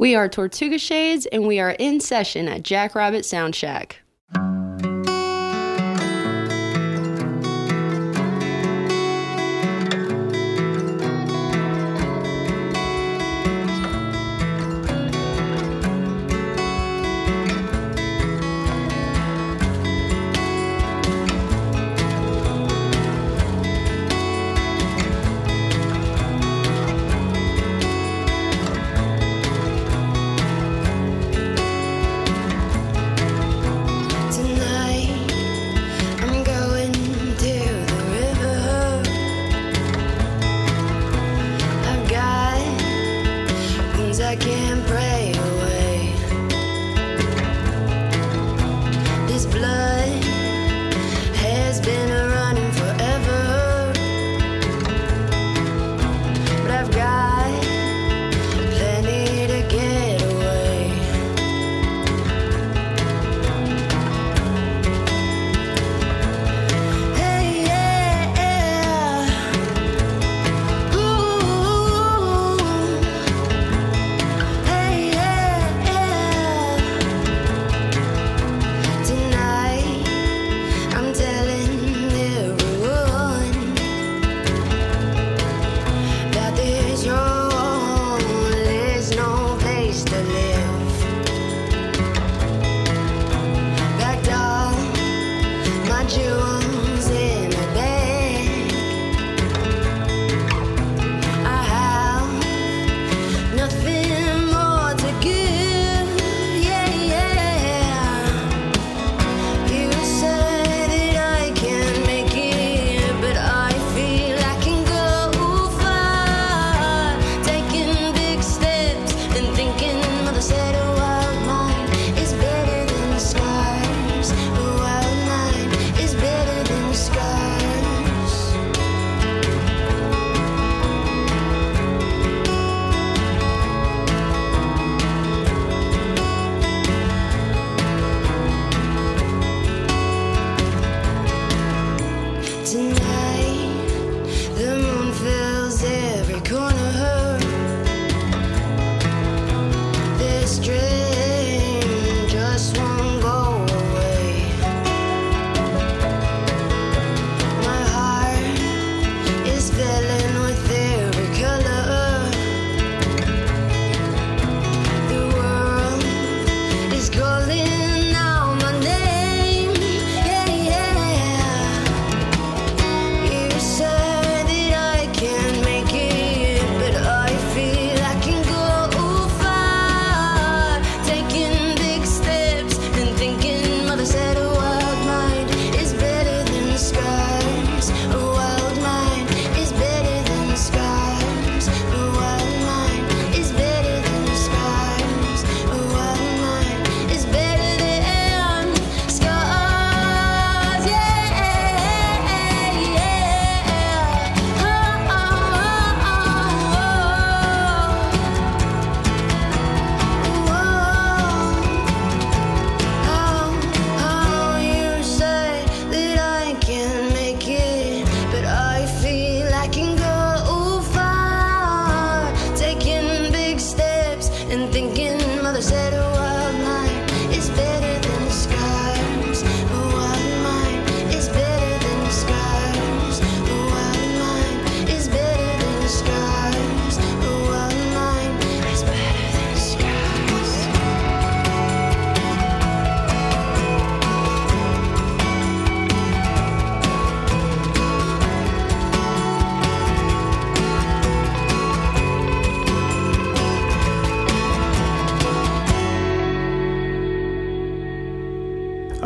We are Tortuga Shades, and we are in session at Jackrabbit Sound Shack. And thinking mother said a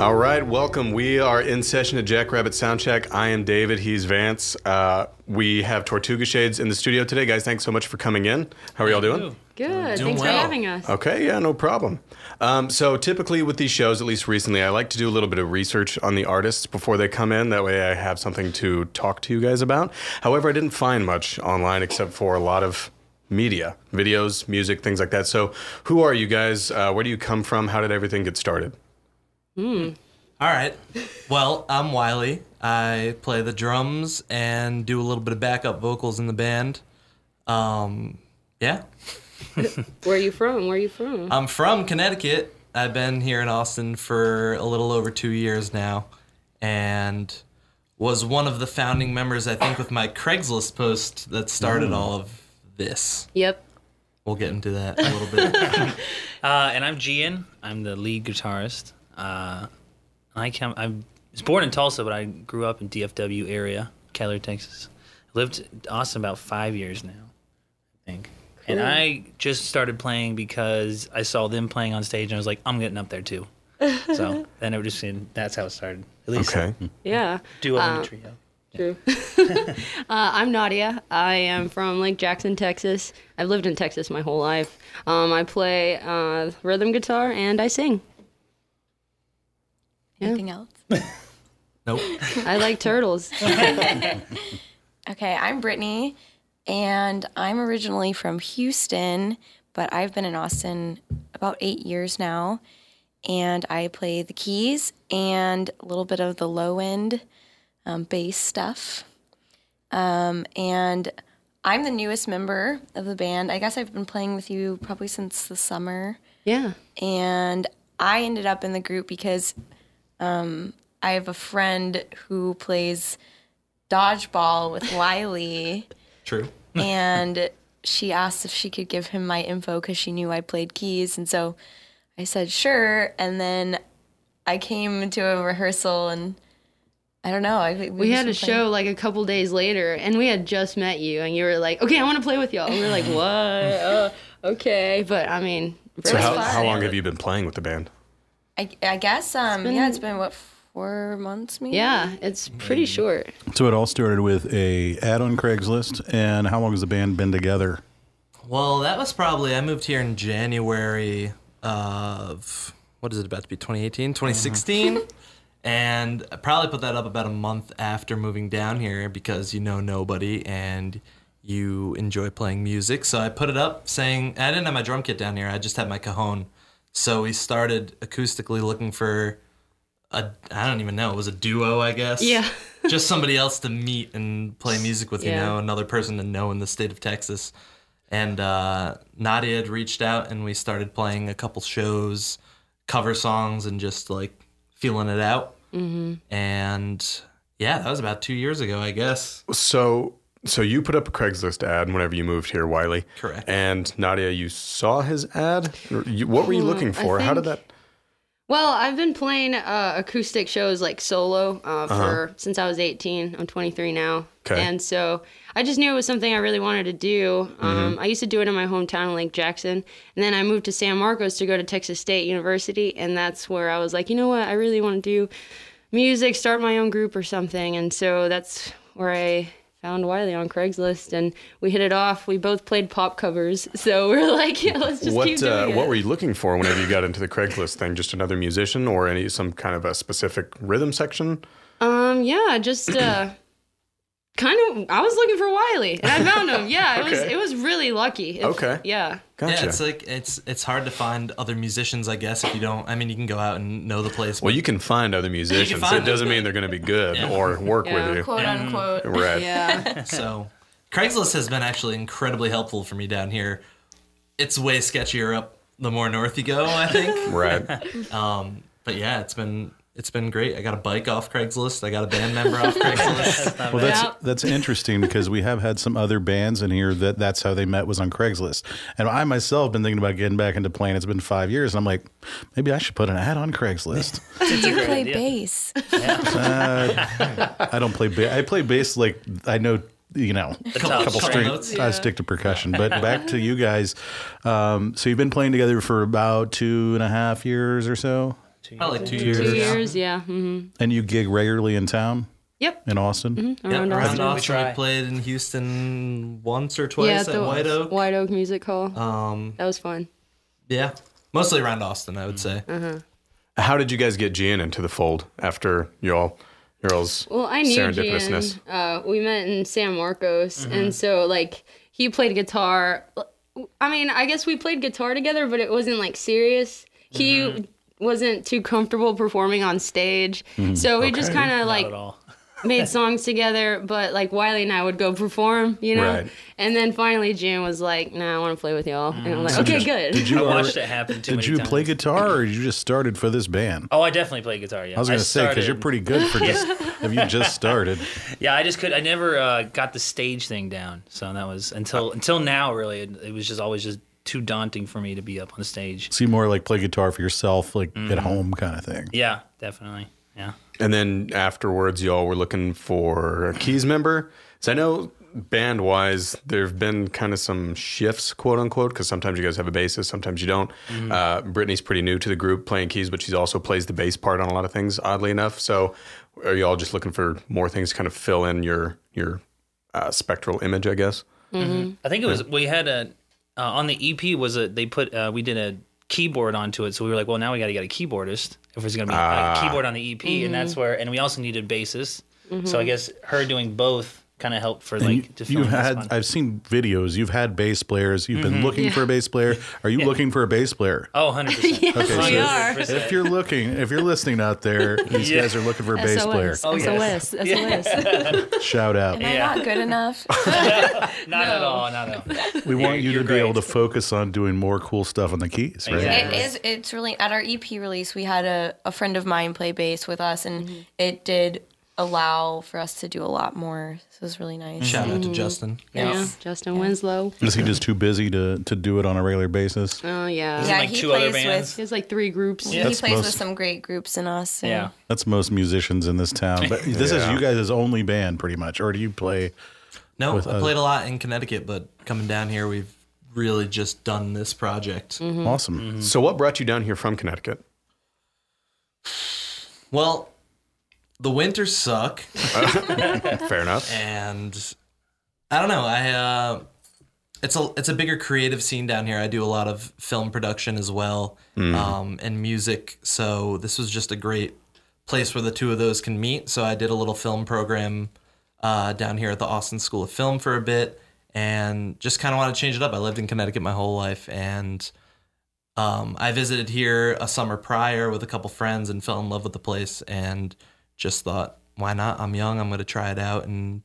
All right, welcome. We are in session at Jackrabbit Sound Shack. I am David. He's Vance. Uh, we have Tortuga Shades in the studio today, guys. Thanks so much for coming in. How are y'all doing? Good. Doing Thanks well. for having us. Okay, yeah, no problem. Um, so typically with these shows, at least recently, I like to do a little bit of research on the artists before they come in. That way, I have something to talk to you guys about. However, I didn't find much online except for a lot of media, videos, music, things like that. So, who are you guys? Uh, where do you come from? How did everything get started? All right. Well, I'm Wiley. I play the drums and do a little bit of backup vocals in the band. Um, yeah. Where are you from? Where are you from? I'm from Connecticut. I've been here in Austin for a little over two years now, and was one of the founding members, I think, with my Craigslist post that started all of this. Yep. We'll get into that a little bit. Uh, and I'm Gian. I'm the lead guitarist. Uh, I come. I was born in Tulsa, but I grew up in DFW area, Keller, Texas. Lived in Austin about five years now, I think. And I just started playing because I saw them playing on stage, and I was like, I'm getting up there too. so then it was just that's how it started. At least Okay. Yeah. duo in the trio. True. uh, I'm Nadia. I am from Lake Jackson, Texas. I've lived in Texas my whole life. Um, I play uh, rhythm guitar and I sing. Anything else? nope. I like turtles. Okay, I'm Brittany, and I'm originally from Houston, but I've been in Austin about eight years now. And I play the keys and a little bit of the low end um, bass stuff. Um, and I'm the newest member of the band. I guess I've been playing with you probably since the summer. Yeah. and I ended up in the group because um, I have a friend who plays dodgeball with Wiley, True. and she asked if she could give him my info because she knew I played keys, and so I said sure, and then I came to a rehearsal and. I don't know. I, We had a show like a couple days later, and we had just met you, and you were like, "Okay, I want to play with y'all." And we were like, "What? Uh, okay." But I mean, So how, how long have you been playing with the band? I, I guess. Um. been- yeah, it's been what four months, maybe. yeah, it's pretty short. So it all started with a ad on Craigslist, and how long has the band been together? Well, that was probably I moved here in January of what is it about to be 2018, 2016. And I probably put that up about a month after moving down here because you know nobody and you enjoy playing music. So I put it up saying I didn't have my drum kit down here. I just had my cajon. So we started acoustically looking for a I don't even know. It was a duo, I guess. Yeah. just somebody else to meet and play music with, you know, another person to know in the state of Texas. And uh, Nadia had reached out, and we started playing a couple shows, cover songs, and just like feeling it out. Mm-hmm. And yeah, that was about two years ago, I guess. So so you put up a Craigslist ad whenever you moved here, Wiley. Correct. And Nadia, you saw his ad. You, what were you looking Hmm, I for? How did that? Well, I've been playing uh, acoustic shows like solo uh, for since I was 18. I'm 23 now, Okay. and so I just knew it was something I really wanted to do. Um, I used to do it in my hometown in Lake Jackson, and then I moved to San Marcos to go to Texas State University, and that's where I was like, you know what, I really want to do music, start my own group or something, and so that's where I found Wiley on Craigslist, and we hit it off. We both played pop covers, so we're like, yeah, let's just keep doing uh, it. what were you looking for whenever you got into the Craigslist thing? Just another musician or any some kind of a specific rhythm section? Um, yeah, just uh kind of I was looking for Wiley and I found him. Yeah, it was it was really lucky. If- Okay. Yeah. Gotcha. Yeah, it's like it's it's hard to find other musicians, I guess, if you don't. I mean, you can go out and know the place. well, you can find other musicians. find it doesn't mean they're going to be good or work Yeah. with you. Quote unquote. Right. Yeah. So, Craigslist has been actually incredibly helpful for me down here. It's way sketchier up the more north you go, I think. Right. um, but yeah, it's been it's been great. I got a bike off Craigslist. I got a band member off Craigslist. Well, that's Yeah. that's interesting because we have had some other bands in here that that's how they met was on Craigslist, and I myself been thinking about getting back into playing. It's been five years, and I'm like, maybe I should put an ad on Craigslist. Did you play idea. bass? I don't play bass. I play bass like I know. You know, a Couple- couple couple string. I stick to percussion. But back to you guys. Um, so you've been playing together for about two and a half years or so, Probably like two years. Two years, yeah. hmm and you gig regularly in town Yep. in Austin. Mm-hmm. Yep, Around around Austin. Austin, we, played in Houston once or Yeah, twice at at the White Oak. White Oak Music Hall. Um, that was fun. yeah, mostly around Austin, I would say. How did you guys get Gian into the fold after y'all y'all's Well, I knew serendipitousness? Gian. Uh, we met in San Marcos, and so like he played guitar. I mean, I guess we played guitar together, but it wasn't like serious. He wasn't too comfortable performing on stage, so we just kind of like made songs together, but like Wiley and I would go perform, you know. Right. And then finally, Gian was like, "Nah, I want to play with y'all," and I'm like, "Okay, good." Did you I watched it happen too Did many you times. play guitar, or you just started for this band? Oh, I definitely play guitar. Yeah, I was going to say because you're pretty good for just if you just started. Yeah, I just could. I never uh, got the stage thing down. So that was until until now. Really, it, it was just always just too daunting for me to be up on stage. So you more like play guitar for yourself, like Mm-hmm. at home kind of thing. Yeah, definitely. Yeah. And then afterwards, y'all were looking for a keys member. So I know band wise, there have been kind of some shifts, quote unquote, because sometimes you guys have a bassist, sometimes you don't. Uh, Brittany's pretty new to the group playing keys, but she also plays the bass part on a lot of things, oddly enough. So are y'all just looking for more things to kind of fill in your your uh, spectral image, I guess? I think it was we had a uh, on the EP was a they put uh, we did a keyboard onto it, so we were like, well, now we got to get a keyboardist if there's gonna be Ah. a keyboard on the EP, and that's where and we also needed bassist. So I guess her doing both kind of helped for And like to you, fill you had one. I've seen videos. You've had bass players. You've Mm-hmm. been looking for a bass player. Are you looking for a bass player? Oh, 100 percent. Okay, we so are. if you're looking, if you're listening out there, these Yeah. guys are looking for a bass player. SOS, Oh, yes. SOS, SOS. Shout out. Am I not good enough? Not at all. Not at all. We want you to be able to focus on doing more cool stuff on the keys, right? It is. It's really at our EP release. We had a, a friend of mine play bass with us, and it did allow for us to do a lot more. So it was really nice. Shout out to Justin. Yeah, Justin Winslow. Is he just too busy to, to do it on a regular basis? Oh yeah. Yeah, like he two other plays bands? He has like three groups. with he That's plays with some great groups in us. and- Yeah. That's most musicians in this town. But this is you guys' only band, pretty much. Or do you play? No, With I played a lot in Connecticut, but coming down here, we've really just done this project. Mm-hmm. Awesome. So what brought you down here from Connecticut? Well, the winters suck, Fair enough. and I don't know. I uh, it's a it's a bigger creative scene down here. I do a lot of film production as well, um, and music. So this was just a great place where the two of those can meet. So I did a little film program uh, down here at the Austin School of Film for a bit, and just kind of wanted to change it up. I lived in Connecticut my whole life, and um, I visited here a summer prior with a couple friends and fell in love with the place, and just thought, why not? I'm young. I'm going to try it out and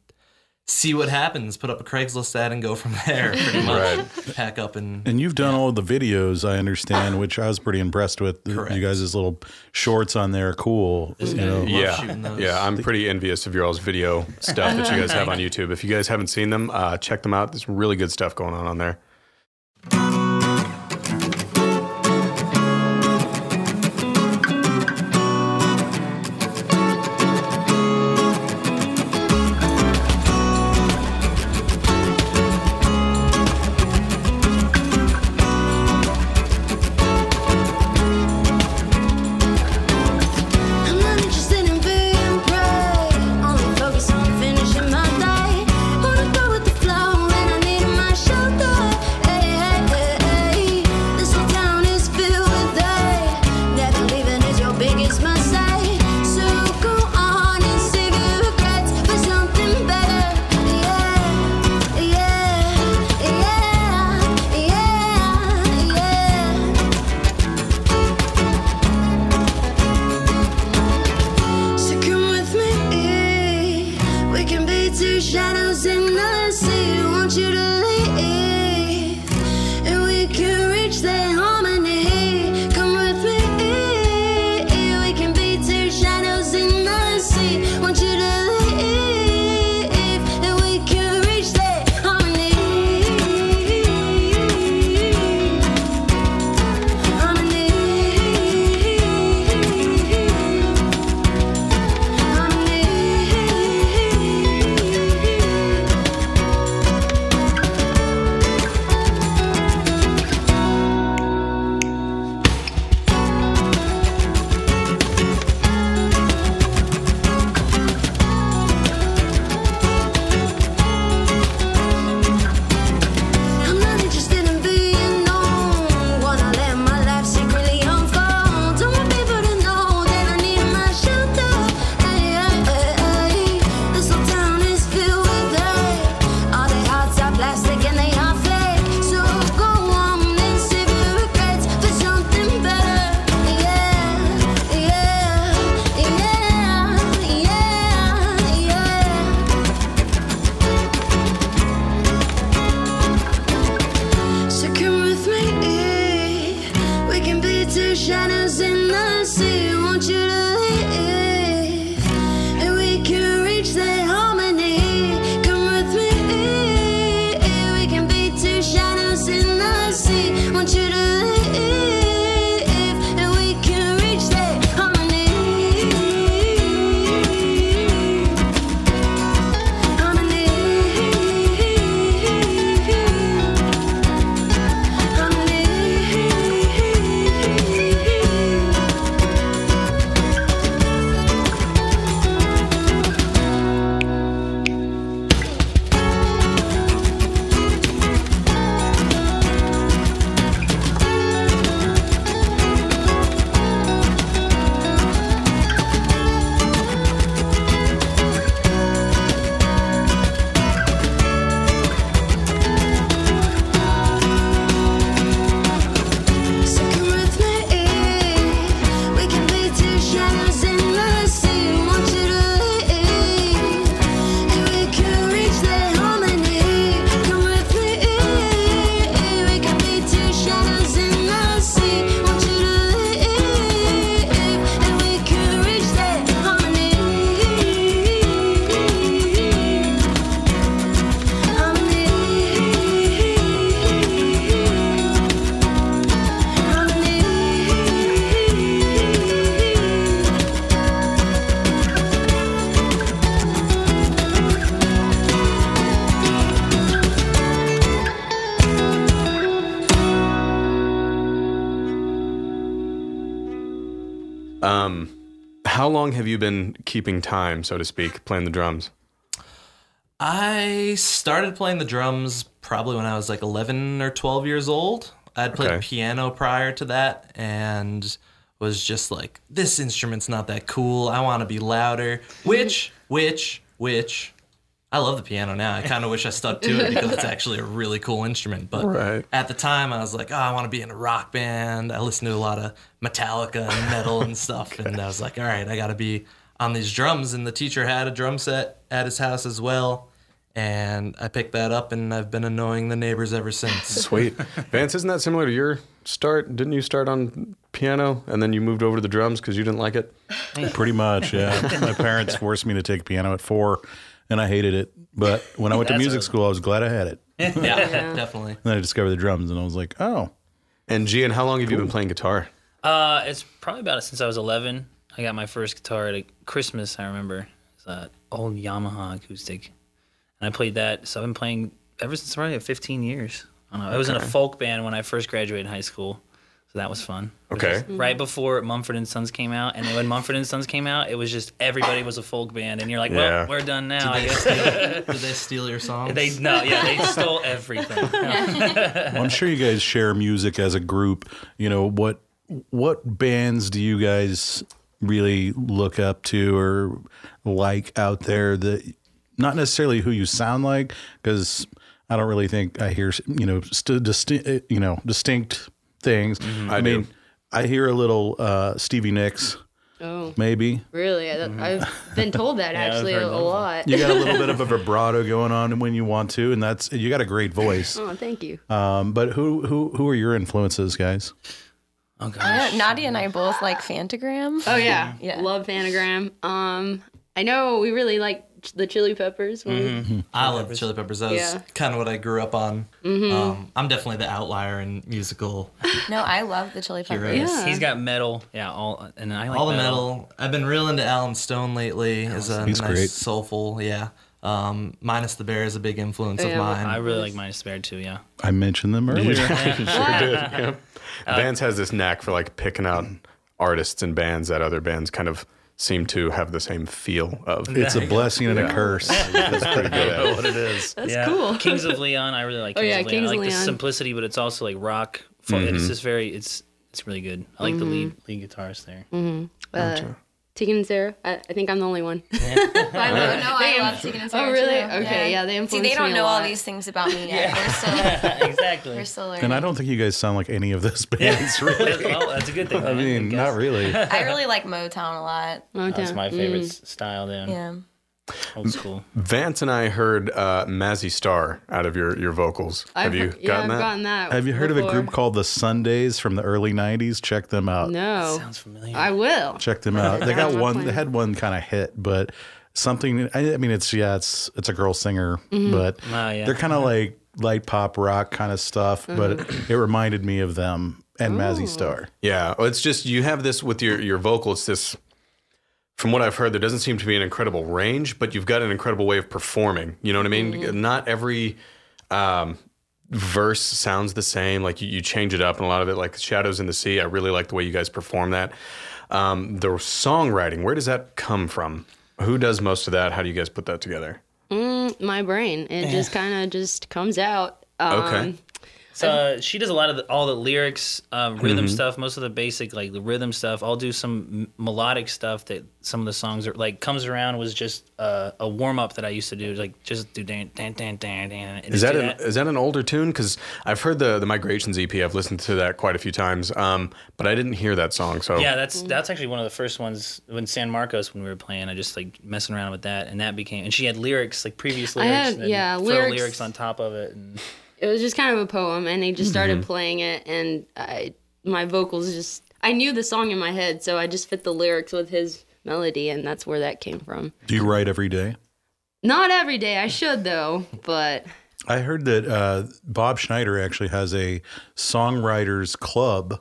see what happens. Put up a Craigslist ad and go from there. Pretty much. Pack up and And you've done all the videos, I understand, which I was pretty impressed with. Correct. You guys' little shorts on there, cool. You know, Yeah, yeah. I'm pretty envious of your all's video stuff that you guys have on YouTube. If you guys haven't seen them, uh, check them out. There's really good stuff going on on there. Um, how long have you been keeping time, so to speak, playing the drums? I started playing the drums probably when I was like 11 or 12 years old. I'd played Okay. piano prior to that and was just like, this instrument's not that cool. I want to be louder. Which, which, which, I love the piano now. I kind of wish I stuck to it because it's actually a really cool instrument. But Right. at the time, I was like, oh, I want to be in a rock band. I listened to a lot of Metallica and metal and stuff. And I was like, all right, I got to be on these drums. And the teacher had a drum set at his house as well. And I picked that up and I've been annoying the neighbors ever since. Sweet. Vance, isn't that similar to your start? Didn't you start on piano and then you moved over to the drums because you didn't like it? Pretty much, yeah. My parents forced me to take piano at four, and I hated it. But when I went to That's music a- school, I was glad I had it. And yeah, definitely. And then I discovered the drums, and I was like, oh, And Gian, how long have you been playing guitar? Uh, it's probably about since I was 11. I got my first guitar at a Christmas. I remember it's an old Yamaha acoustic, and I played that. So I've been playing ever since probably 15 years. I don't know. I was in a folk band when I first graduated high school, so that was fun. It was Okay. just Right before Mumford and Sons came out, and then when Mumford and Sons came out, it was just everybody was a folk band, and you're like, well, Yeah. we're done now. I Did they, guess steal, did they steal your songs? they no, yeah, they stole everything. Well, I'm sure you guys share music as a group. You know what what bands do you guys really look up to or like out there that not necessarily who you sound like because I don't really think I hear you know st- distinct you know distinct things. I, I mean. I hear a little uh, Stevie Nicks Oh, maybe. really? I, I've been told that I've actually a, a lot. You got a little bit of a vibrato going on when you want to, and that's you got a great voice. Oh, thank you. Um, but who who who are your influences, guys? Oh gosh. Yeah, Nadia and I both like Phantogram. Oh yeah, Yeah. Love Phantogram. Um, I know we really like ch- the Chili Peppers. When I love the Chili Peppers. That was Yeah. kind of what I grew up on. Um, I'm definitely the outlier in musical No, I love the Chili Peppers. Yeah. He's got metal, yeah, all and I like All the metal. I've been real into Allen Stone lately. Is a He's nice, great. soulful. Yeah. Um, Minus the Bear is a big influence Yeah. of mine. I really like Minus the Bear too. Yeah. I mentioned them earlier. You sure did. Yeah. Vance has this knack for like picking out artists and bands that other bands kind of seem to have the same feel of. It's a blessing and a curse. That's pretty good at. what it is. That's yeah. cool. Kings of Leon, I really like. Oh, Kings yeah, of Leon. Kings I of like the Leon. simplicity, but it's also like rock. Mm-hmm. It's just very. It's it's really good. I like the lead Mm-hmm. lead guitarist there. Uh, Tegan and Sarah. I, I think I'm the only one. I love, no, I love Tegan and Sarah Oh, really? too. Okay, yeah, they See, they don't me know all these things about me yet. We're still, exactly. we're still learning. And I don't think you guys sound like any of those bands, really. well, that's a good thing. I mean, not really. I really like Motown a lot. Motown. That's my favorite Mm. style. Then. Yeah. Old school. Vance and I heard uh, Mazzy Star out of your, your vocals. Have I've, you yeah, gotten I've that? gotten that. Have you heard of a group called the Sundays from the early '90s? Check them out. No, Sounds familiar. I will. Check them out. They got one. They had one kind of hit, but something. I, I mean, it's yeah, it's it's a girl singer, but Oh, yeah. they're kind of like light pop rock kind of stuff. But it reminded me of them and Mazzy Star. Yeah, well, it's just you have this with your your vocal. It's this. From what I've heard, there doesn't seem to be an incredible range, but you've got an incredible way of performing. You know what I mean? Not every um, verse sounds the same. Like you, you change it up, and a lot of it, like "Shadows in the Sea." I really like the way you guys perform that. Um, the songwriting, where does that come from? Who does most of that? How do you guys put that together? My brain. It just kind of just comes out. Um, Okay. So uh, she does a lot of the, all the lyrics, uh, rhythm Mm-hmm. stuff, most of the basic like the rhythm stuff. I'll do some m- melodic stuff that some of the songs are like. Comes around was just uh, a warm up that I used to do, like just do dan dan dan dan dan. and Is just that an is that an older tune? Because I've heard the the Migrations EP. I've listened to that quite a few times, um, but I didn't hear that song. So Yeah, that's that's actually one of the first ones when San Marcos when we were playing. I just like messing around with that, and that became. And she had lyrics like previous I lyrics. had- and yeah, lyrics- lyrics on top of it. And it was just kind of a poem, and they just started Mm-hmm. playing it, and I my vocals just I knew the song in my head, so I just fit the lyrics with his melody, and that's where that came from. Do you write every day? Not every day, I should though, but I heard that uh, Bob Schneider actually has a songwriters club,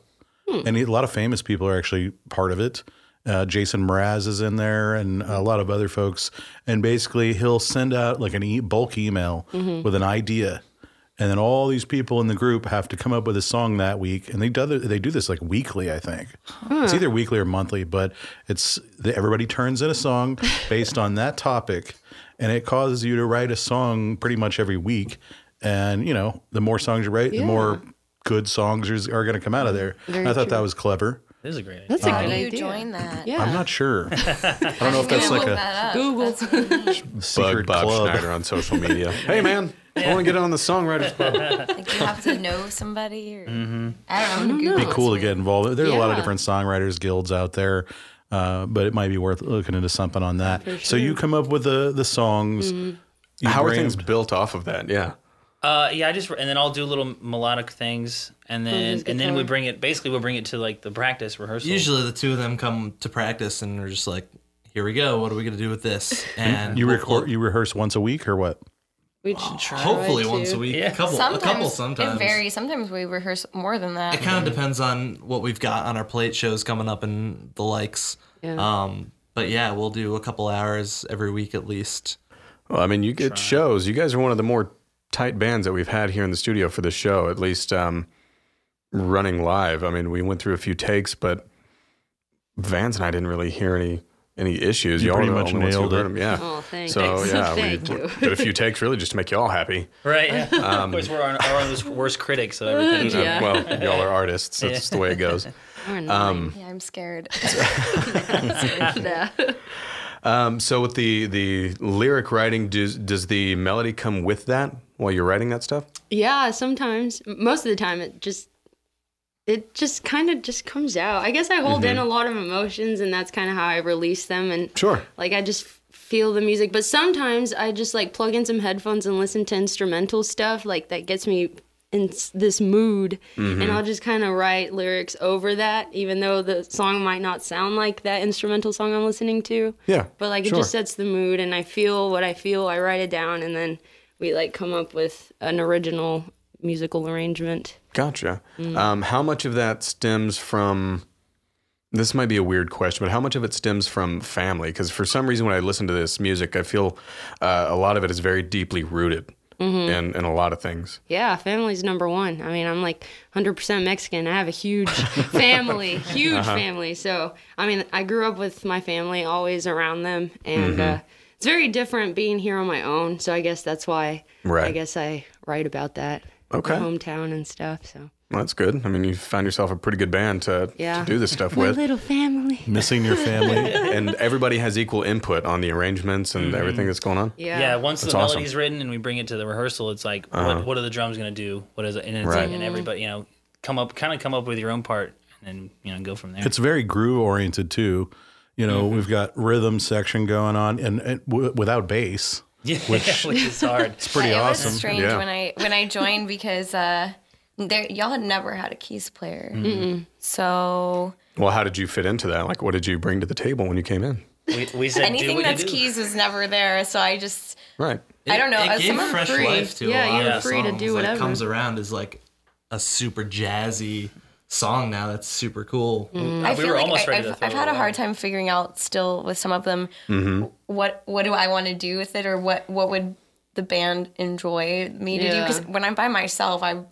and he- a lot of famous people are actually part of it. Uh, Jason Mraz is in there, and a lot of other folks. And basically, he'll send out like an e- bulk email with an idea, and then all these people in the group have to come up with a song that week. And they do they do this like weekly, I think. It's hmm. either weekly or monthly, but it's the, everybody turns in a song based on that topic, and it causes you to write a song pretty much every week. And you know, the more songs you write, the more good songs are, are going to come out of mm-hmm. there. I thought true. that was clever. this is a great idea. that's a How good do you join that? Yeah, I'm not sure. I don't know if that's like a that. Google. That's what we need. Bug secret Bob club. Schneider on social media. hey man, I want to get on the songwriters club. Like you have to know somebody, or Mm-hmm. I don't know. Google Be cool to get involved. There's a lot of different songwriters guilds out there, uh, but it might be worth looking into something on that. So you come up with the the songs. you How are things built off of that? Yeah. Uh, yeah, I just and then I'll do little melodic things, and then his and then we bring it. Basically, we'll bring it to like the practice rehearsal. Usually the two of them come to practice and they're just like, "Here we go. What are we gonna do with this?" And You we'll- record. You rehearse once a week or what? We should try hopefully to. once a week. Yeah. A couple, Sometimes, a couple sometimes. It varies. Sometimes we rehearse more than that. It kind of depends on what we've got on our plate shows coming up and the likes. Yeah. Um, but yeah, we'll do a couple hours every week at least. Well, I mean, you get shows. You guys are one of the more tight bands that we've had here in the studio for the show, at least um, running live. I mean, we went through a few takes, but Vance and I didn't really hear any any issues. You Y'all pretty much only ones who nailed heard it. them. Yeah. Oh, thank- so thanks. yeah, Thank we you. did a few takes really just to make y'all happy. right? Yeah. of course, we're our, our own worst critics, so everything. Uh, Yeah. well, y'all are artists. That's just the way it goes. Or nine. yeah, I'm scared. Yeah. Um, so with the the lyric writing, does does the melody come with that while you're writing that stuff? Yeah, sometimes. Most of the time, it just it just kind of just comes out. I guess I hold in mm-hmm. a lot of emotions, and that's kind of how I release them. And Sure. like I just feel the music. But sometimes I just like plug in some headphones and listen to instrumental stuff. Like that gets me in this mood, and mm-hmm. I'll just kind of write lyrics over that, even though the song might not sound like that instrumental song I'm listening to. Yeah. But like it sure. just sets the mood, and I feel what I feel. I write it down, and then we like come up with an original musical arrangement. Gotcha. Um, how much of that stems from? This might be a weird question, but how much of it stems from family? Because for some reason, when I listen to this music, I feel uh, a lot of it is very deeply rooted in in a lot of things. Yeah, family's number one. I mean, I'm like 100% Mexican. I have a huge family, huge family. So, I mean, I grew up with my family, always around them, and uh, it's very different being here on my own. So, I guess that's why Right. I guess I write about that. Okay. my hometown and stuff. So, Well, that's good. I mean, you found yourself a pretty good band to, yeah, to do this stuff my with, little family. Missing your family. and everybody has equal input on the arrangements and everything that's going on. Yeah, Yeah, once That's the awesome. melody's written and we bring it to the rehearsal, it's like, what, what are the drums gonna do? What is it? And it's Right. like, and everybody, you know, come up, kind of come up with your own part, and then you know, go from there. It's very groove oriented too. You know, Mm-hmm. we've got rhythm section going on, and, and w- without bass, Yeah, which, is hard. it's pretty it awesome. was strange Yeah. when I when I joined because uh, there y'all had never had a keys player. So Well, how did you fit into that? Like, what did you bring to the table when you came in? We, we said anything what that's do. keys was never there. So I just Right. I don't know. It uh, gave fresh free. life to Yeah, a lot you're of free to songs. do Like, whatever. comes around is like a super jazzy song now. That's super cool. Mm-hmm. Mm-hmm. I we feel were like almost I, ready I've, throw I've had a hard time figuring out still with some of them mm-hmm. what what do I want to do with it or what what would the band enjoy me to do because when I'm by myself I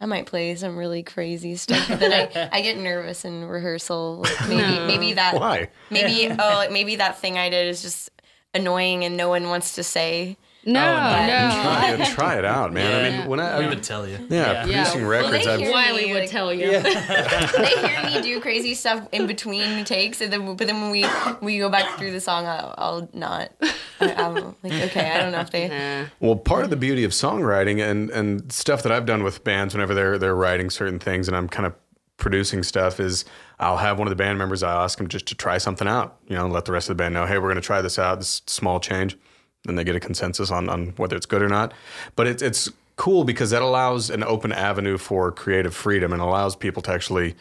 I might play some really crazy stuff but then I, I get nervous in rehearsal like maybe maybe that Why? maybe oh like maybe that thing I did is just annoying and no one wants to say No, but- no. Try it, try it out, man. I mean, when I, We I would tell you. yeah, Yeah. producing Well, records, they I've hear- Wiley would like- tell you. they hear me do crazy stuff in between takes, and then but then when we we go back through the song, I'll, I'll not. I, I'm like, okay, I don't know if they. Nah. Well, part of the beauty of songwriting and and stuff that I've done with bands whenever they're they're writing certain things and I'm kind of producing stuff is I'll have one of the band members I'll ask them just to try something out, you know, let the rest of the band know, hey, we're going to try this out, this small change, then they get a consensus on on whether it's good or not. But it's it's cool because that allows an open avenue for creative freedom and allows people to actually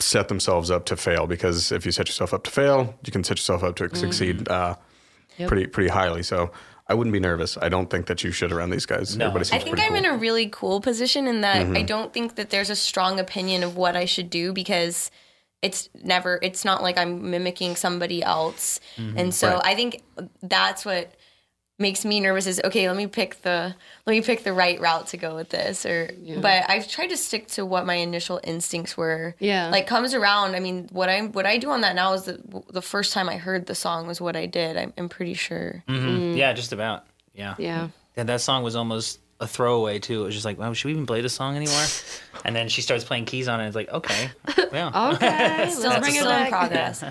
set themselves up to fail because if you set yourself up to fail, you can set yourself up to succeed uh, pretty pretty highly. So I wouldn't be nervous. I don't think that you should around these guys. No. Everybody I think I'm cool. in a really cool position in that Mm-hmm. I don't think that there's a strong opinion of what I should do because it's never it's not like I'm mimicking somebody else. And so Mm-hmm. Right. I think that's what makes me nervous is okay, let me pick the let me pick the right route to go with this or but I've tried to stick to what my initial instincts were. Yeah. Like comes around, I mean, what I what I do on that now is the the first time I heard the song was what I did. I'm, I'm pretty sure. Yeah, just about. Yeah. Yeah. And that song was almost a throwaway too. It was just like, wow, should we even play this song anymore? and then she starts playing keys on it. It's like, okay, yeah. Okay. Still, let's bring it still in back. progress.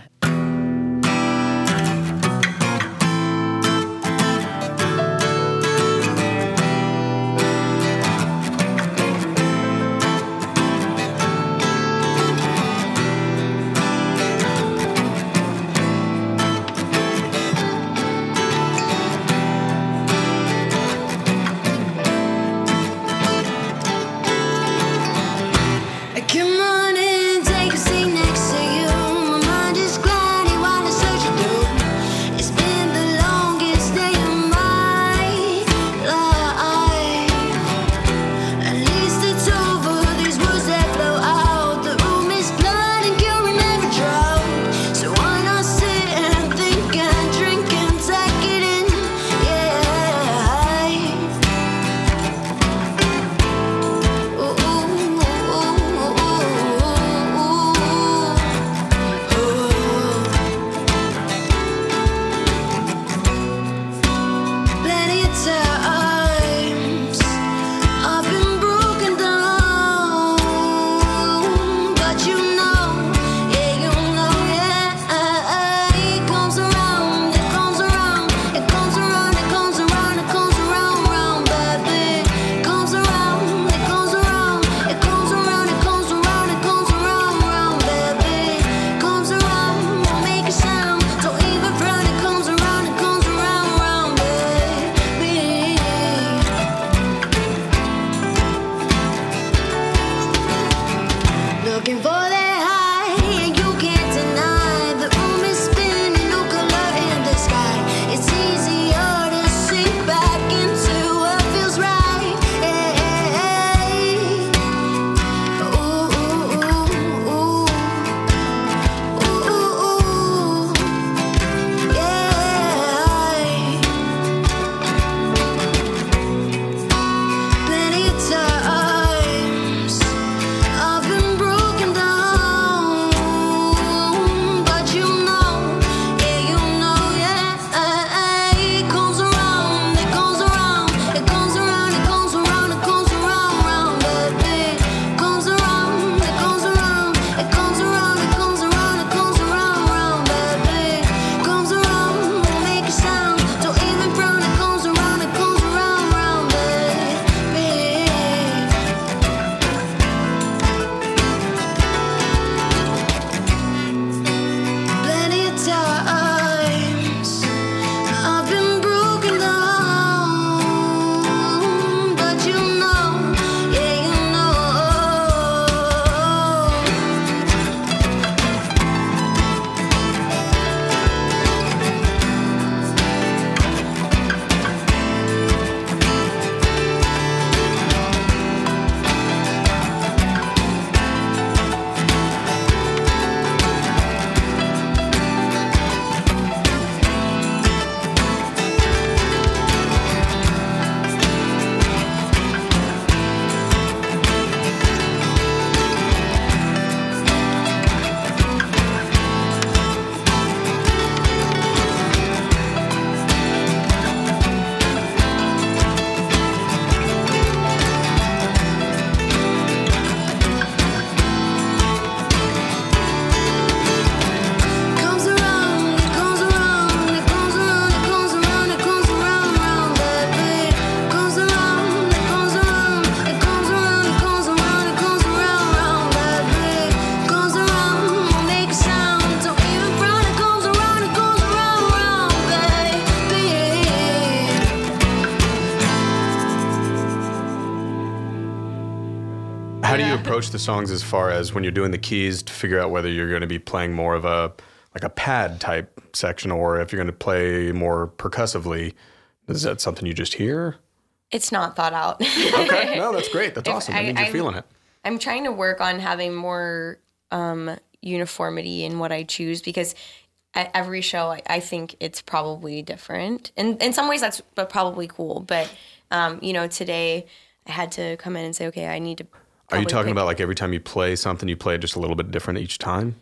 Songs as far as when you're doing the keys to figure out whether you're going to be playing more of a like a pad type section or if you're going to play more percussively? Is that something you just hear? It's not thought out. Okay, no, that's great. That's awesome. That I- means you're I'm- feeling it. I'm trying to work on having more um, uniformity in what I choose because at every show I, I think it's probably different. And in some ways that's but probably cool. But um, you know, today I had to come in and say, okay, I need to. Are you talking pick- about like every time you play something, you play it just a little bit different each time?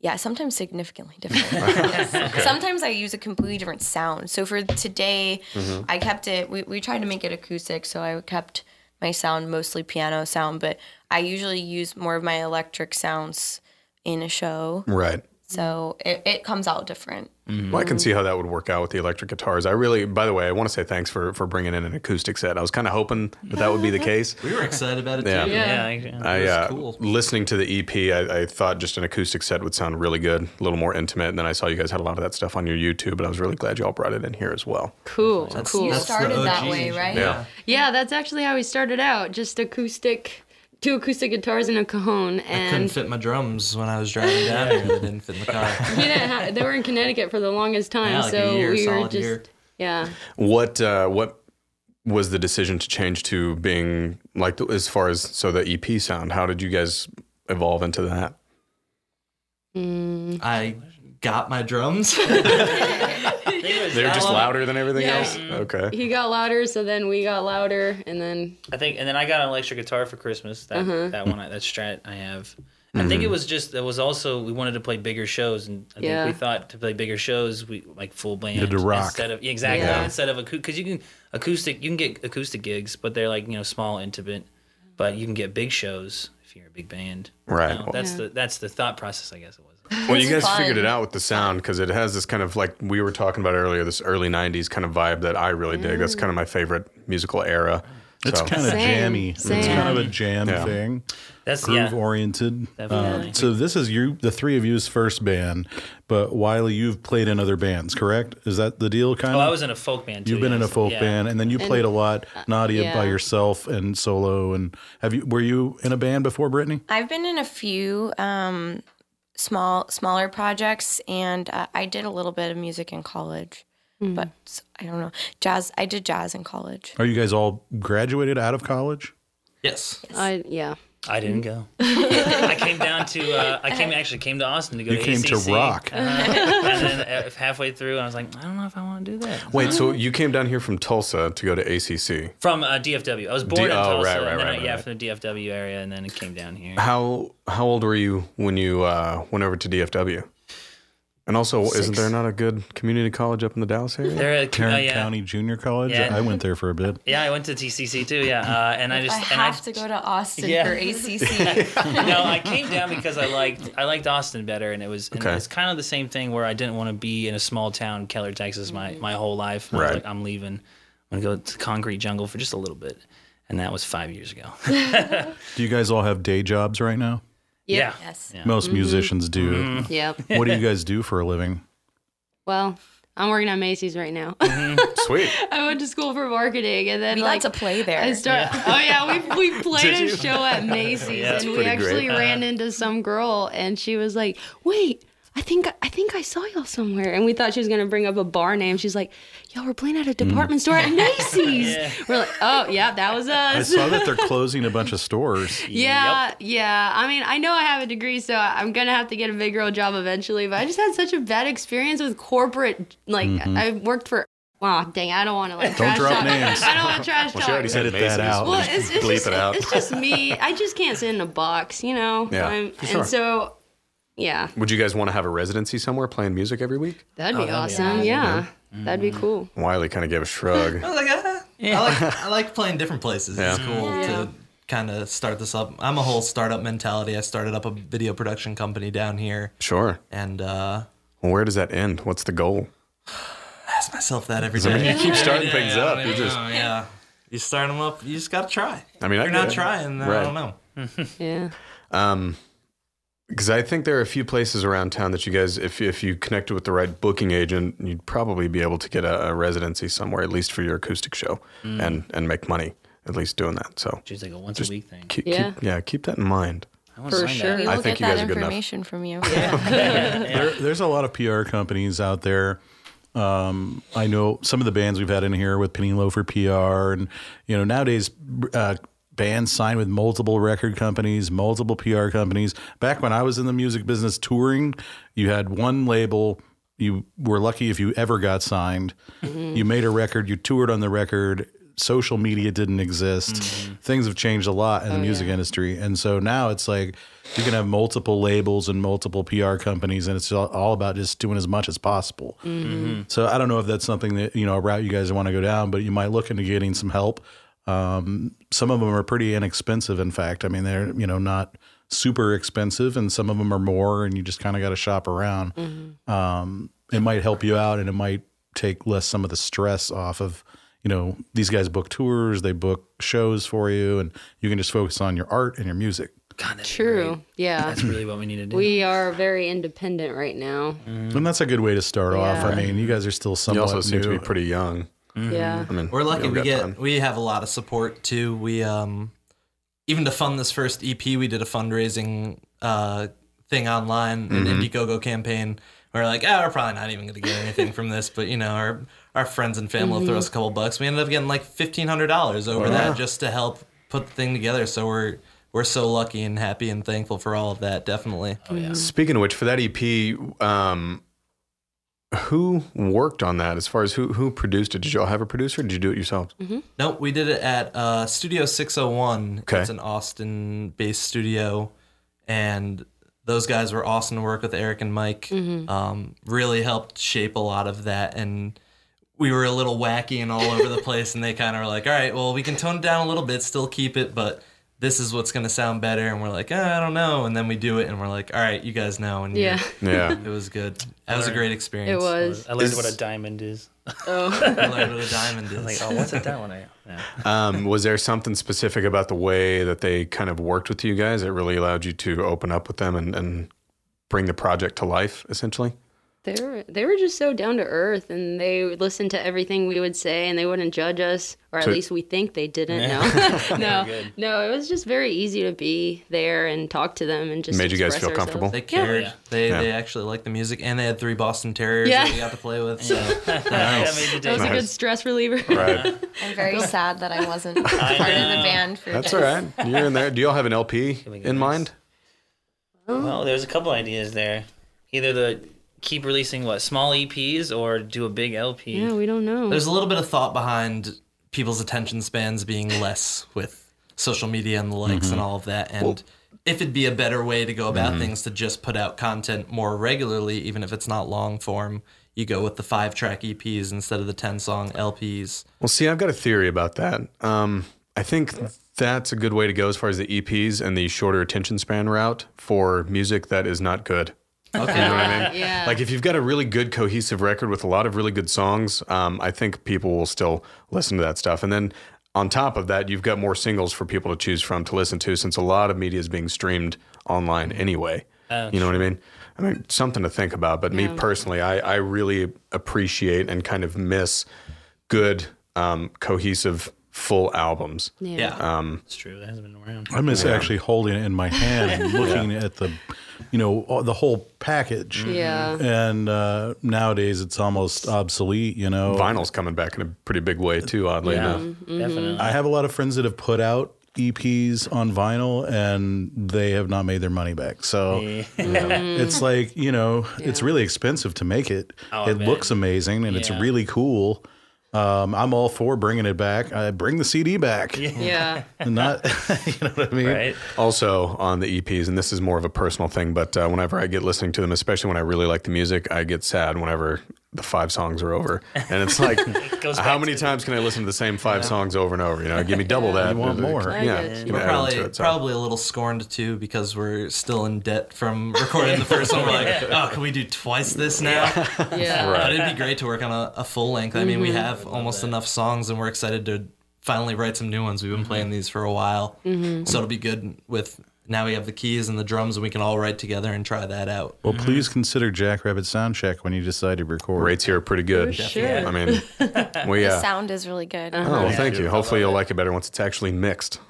Yeah, sometimes significantly different. Yes. Sometimes I use a completely different sound. So for today, Mm-hmm. I kept it. We, we tried to make it acoustic, so I kept my sound mostly piano sound. But I usually use more of my electric sounds in a show, Right. So it, it comes out different. Well, I can see how that would work out with the electric guitars. I really, by the way, I want to say thanks for for bringing in an acoustic set. I was kind of hoping that that would be the case. We were excited about it Yeah. too. Yeah. yeah. I uh, cool. listening to the EP, I, I thought just an acoustic set would sound really good, a little more intimate. And then I saw you guys had a lot of that stuff on your YouTube, and I was really glad you all brought it in here as well. Cool. cool. You That's the started that way, right? Yeah. Yeah, that's actually how we started out. Just acoustic, two acoustic guitars and a cajon, and Couldn't fit my drums when I was driving down here. They didn't fit in the car. we didn't ha- they were in Connecticut for the longest time, Yeah, like a so year, we were just year. yeah. What uh, what was the decision to change to being like the, as far as so the EP sound? How did you guys evolve into that? I got my drums. They're just louder than everything Yeah. else. Okay. He got louder, so then we got louder, and then I think, and then I got an electric guitar for Christmas. That Uh-huh. that one, I- that Strat I have. I think it was just it was also we wanted to play bigger shows, and I Yeah. think we thought to play bigger shows, we like full band had to rock. instead of exactly Yeah. instead of acoustic because you can acoustic you can get acoustic gigs, but they're like you know small, intimate, but you can get big shows if you're a big band. Right. You know, that's the that's the thought process, I guess it was. Well, you It's guys figured it out with the sound because it has this kind of like we were talking about earlier, this early '90s kind of vibe that I really dig. That's kind of my favorite musical era. It's So- kind of Same, jammy. It's kind of a jam Yeah. thing, That's groove yeah. oriented. Definitely. Uh, so this is you, the three of you's first band, but Wiley, you've played in other bands, correct? Is that the deal? Kind Oh, of. I was in a folk band. Too, You've been in a folk Yeah. band, and then you played a lot, Nadia, by yourself and solo. And have you? Were you in a band before, Brittany? I've been in a few um, small, smaller projects, and uh, I did a little bit of music in college. But i don't know jazz. I did jazz in college. Are you guys all graduated out of college? yes. I yeah. I didn't go. I came down to. Uh, I came actually came to Austin to go You to came to rock. Uh-huh. and then uh, halfway through, I was like, I don't know if I want to do that. Wait, so you came down here from Tulsa to go to ACC? From uh, DFW. I was born D- in oh, Tulsa. right, right, and then right, I, yeah, right. from the DFW area, and then it came down here. How how old were you when you uh, went over to DFW? And also, isn't there not a good community college up in the Dallas area? There, uh, Tarrant yeah. County Junior College. Yeah. I went there for a bit. Yeah, I went to TCC too. Yeah, uh, and I just I and have to go to Austin Yeah. for ACC. no, I came down because I liked I liked Austin better, and it was and Okay. it's kind of the same thing where I didn't want to be in a small town, Keller, Texas, my my whole life. I was Right. like, I'm leaving. I'm gonna go to concrete jungle for just a little bit, and that was five years ago. Do you guys all have day jobs right now? Yeah. yes. Yeah. Most mm-hmm. musicians do. Mm-hmm. Yep. What do you guys do for a living? Well, I'm working at Macy's right now. Mm-hmm. Sweet. I went to school for marketing, and then We like got to play there. I start. Oh yeah, we we played a show at Macy's, Yeah, and we actually great. ran into some girl, and she was like, "Wait." I think I think I saw y'all somewhere, and we thought she was gonna bring up a bar name. She's like, "Y'all were playing at a department store at Macy's." Yeah. We're like, "Oh yeah, that was us. I saw that they're closing a bunch of stores. Yeah, yeah. I mean, I know I have a degree, so I'm gonna have to get a big girl job eventually. But I just had such a bad experience with corporate. Like, I worked for. Wow, dang! I don't want to like Mm-hmm. Don't trash drop talk. names. I don't want to trash talk. Well, she talk. already said Edit Macy's. that out. Well, it's, it's bleep just it out. it's just me. I just can't sit in a box, you know. Yeah, I'm- for sure. And so, yeah, Would you guys want to have a residency somewhere playing music every week? that'd be that'd be awesome. awesome. yeah, that'd be cool. Wiley kind of gave a shrug. I was like, ah. I like I like playing different places. It's cool Yeah. to kind of start this up. I'm a whole startup mentality. I started up a video production company down here, Sure. and uh, Well, where does that end? What's the goal? I ask myself that every I mean, you keep starting Yeah, things yeah, up. You just know, yeah. You start them up. You just gotta try. I mean, I If you're get not it. trying, Right. I don't know. Yeah. Um, because I think there are a few places around town that you guys, if if you connected with the right booking agent, you'd probably be able to get a, a residency somewhere, at least for your acoustic show, and and make money at least doing that. So Which is like a once a week thing. keep, Yeah. keep, yeah, keep that in mind. wanna For sure. that. We I will think get you guys that are good enough. information from you. There, there's a lot of PR companies out there. Um, I know some of the bands we've had in here with Penny Loafer PR, and you know nowadays uh, bands sign with multiple record companies, multiple PR companies. Back when I was in the music business touring, you had one label. You were lucky if you ever got signed. Mm-hmm. You made a record, you toured on the record. Social media didn't exist. Mm-hmm. Things have changed a lot in the oh, music industry, and so now it's like you can have multiple labels and multiple PR companies, and it's all, all about just doing as much as possible. Mm-hmm. So I don't know if that's something that you know a route you guys want to go down, but you might look into getting some help. Um, some of them are pretty inexpensive. In fact, I mean they're you know not super expensive, and some of them are more, and you just kind of got to shop around. Um, it might help you out, and it might take less some of the stress off of you know these guys book tours, they book shows for you, and you can just focus on your art and your music. God, that'd True. great. Yeah. That's really what we need to do. We are very independent right now. And that's a good way to start off. I mean, you guys are still somewhat You somewhat also seem to new. be pretty young. Yeah. I mean, We're lucky you've we get time. we have a lot of support too. We um even to fund this first EP, we did a fundraising uh thing online, an Indiegogo campaign. We're like, oh, we're probably not even going to get anything from this, but you know, our our friends and family will throw us a couple bucks. We ended up getting like fifteen hundred dollars over that just to help put the thing together. So we're we're so lucky and happy and thankful for all of that. Definitely. Oh, yeah. Speaking of which, for that EP, um, who worked on that? As far as who who produced it? Did you all have a producer? Or did you do it yourselves? Nope, we did it at uh, Studio 601. Okay. It's an Austin based studio. And those guys were awesome to work with, Eric and Mike. Um, really helped shape a lot of that. And we were a little wacky and all over the place. And they kind of were like, all right, well, we can tone it down a little bit, still keep it, but this is what's going to sound better. And we're like, "Ah, I don't know. And then we do it and we're like, all right, you guys know. And Yeah. Yeah. it was good. That was a great experience. It was. I learned Is- what a diamond is. Oh. I learned what a diamond is. Like, oh, what's a diamond? Yeah. Um, was there something specific about the way that they kind of worked with you guys that really allowed you to open up with them and, and bring the project to life, essentially? They were they were just so down to earth, and they listened to everything we would say, and they wouldn't judge us, or at So- least we think they didn't. No, no, no. It was just very easy to be there and talk to them and just Made you guys feel ourselves. comfortable? They cared. Yeah. They Yeah. they actually liked the music, and they had three Boston Terriers Yeah. that we got to play with. So That That was take a good stress reliever. Right. I'm very sad that I wasn't part of the band for That's this. all right. You're in there. Do y'all have an LP in guess. mind? Well, there's a couple ideas there. Either the keep releasing what small EPs or do a big LP. Yeah, we don't know. there's a little bit of thought behind people's attention spans being less with social media and the likes and all of that, and if it'd be a better way to go about things to just put out content more regularly, even if it's not long form. You go with the five track EPs instead of the 10 song LPs. Well, see, I've got a theory about that. Um, I think that's a good way to go as far as the EPs and the shorter attention span route for music that is not good. Okay. You know what I mean? Yeah. Like if you've got a really good cohesive record with a lot of really good songs, um, I think people will still listen to that stuff. And then on top of that, you've got more singles for people to choose from to listen to, since a lot of media is being streamed online anyway. you know what I mean? I mean, something to think about. But me personally, I, I really appreciate and kind of miss good, um, cohesive, full albums. Yeah. Um, It's true. It hasn't been around. I miss actually holding it in my hand and looking at the, you know, the whole package. Yeah. And uh, nowadays it's almost obsolete, you know. vinyl's coming back in a pretty big way too, oddly Yeah, enough. definitely. I have a lot of friends that have put out EPs on vinyl and they have not made their money back. So it's like, you know, it's really expensive to make it. Oh, it man. looks amazing and it's really cool. Um, I'm all for bringing it back. I bring the CD back. Yeah. Not, you know what I mean? right? Also on the EPs, and this is more of a personal thing, but uh, whenever I get listening to them, especially when I really like the music, I get sad whenever the five songs are over, and it's like, goes how many to- times can I listen to the same five songs over and over? You know, give me double that. You want more. I Yeah, get give you. me We're probably it, so. probably a little scorned too because we're still in debt from recording the first one. We're like, oh, can we do twice this now? Yeah. Right. But it'd be great to work on a, a full length. I mean, we have almost enough songs, and we're excited to finally write some new ones. We've been playing these for a while, so it'll be good. With now we have the keys and the drums, and we can all write together and try that out. Well, please consider Jackrabbit Sound Shack when you decide to record. Rates here are pretty good. For sure. I mean, we The uh, sound is really good. Oh, well, thank you. Hopefully, you'll like it better once it's actually mixed.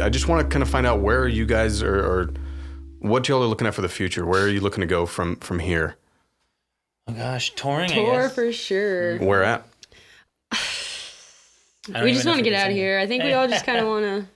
I, I kind of, I just want to kind of find out where you guys are, or what y'all are looking at for the future. Where are you looking to go from from here? Oh gosh, touring. I Tour guess. for sure. Mm. Where at? I don't We just want to get out of here. I think we all just kind of want to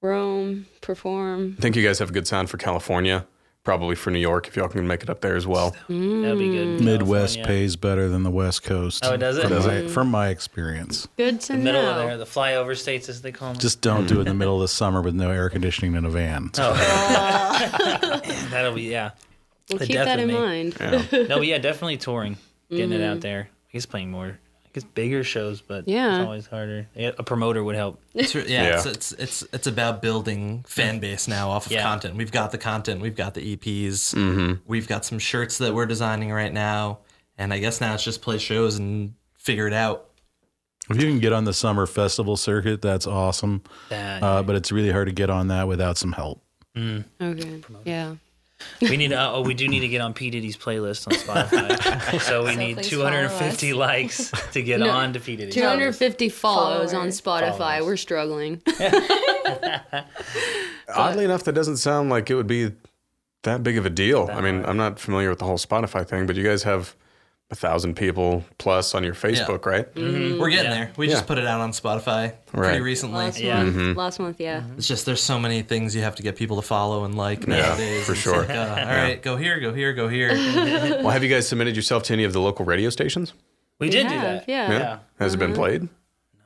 roam, perform. I think you guys have a good sound for California. Probably for New York if y'all can make it up there as well. That'd be good. Mm. Midwest California. pays better than the West Coast. Oh, does it? From, Does my, mm. from my experience. Good to The middle know. of there, the flyover states as they call them. Just don't do it in the middle of the summer with no air conditioning in a van. Oh. That'll be yeah. we'll the keep death that of in me. mind. No, but yeah, definitely touring, getting it out mm-hmm. there. He's playing more. I guess bigger shows, but Yeah. it's always harder. A promoter would help. It's, yeah, Yeah. It's, it's it's it's about building fan base now off of Yeah. content. We've got the content, we've got the EPs, we've got some shirts that we're designing right now, and I guess now it's just play shows and figure it out. If you can get on the summer festival circuit, that's awesome. That Uh, but it's really hard to get on that without some help. Okay. Yeah. We need. Uh, oh, we do need to get on P Diddy's playlist on Spotify. so we So need 250 likes to get No. on to P Diddy. 250 follows on Spotify. Followers. We're struggling. Oddly enough, that doesn't sound like it would be that big of a deal. I mean, I'm not familiar with the whole Spotify thing, but you guys have a thousand people plus on your Facebook, right? We're getting there. We Yeah. just put it out on Spotify Right. pretty recently. Last Yeah. month. Last month, yeah. It's just there's so many things you have to get people to follow and like Yeah, nowadays. for It's sure. like, uh, all right, go here, go here, go here. Well, have you guys submitted yourself to any of the local radio stations? We did do have, that. yeah. Yeah. Has it been played?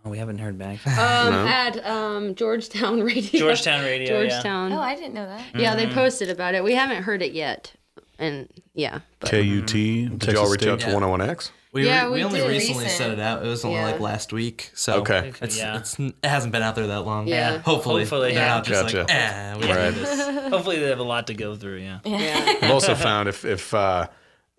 Oh, we haven't heard back. Um, At um, Georgetown Radio. Georgetown Radio, yeah. Georgetown. Oh, I didn't know that. Yeah, they posted about it. We haven't heard it yet. And yeah. But KUT. Did y'all reach out to Yeah. 101X? We, Yeah, re- we, we only did. recently Recent. set it out. It was only Yeah. like last week. So Okay. it's, Yeah. it's it hasn't been out there that long. Yeah. Hopefully. Hopefully, they're yeah. not just Gotcha. like, eh, we Right. do this. Hopefully they have a lot to go through. Yeah. yeah. I've also found if if uh,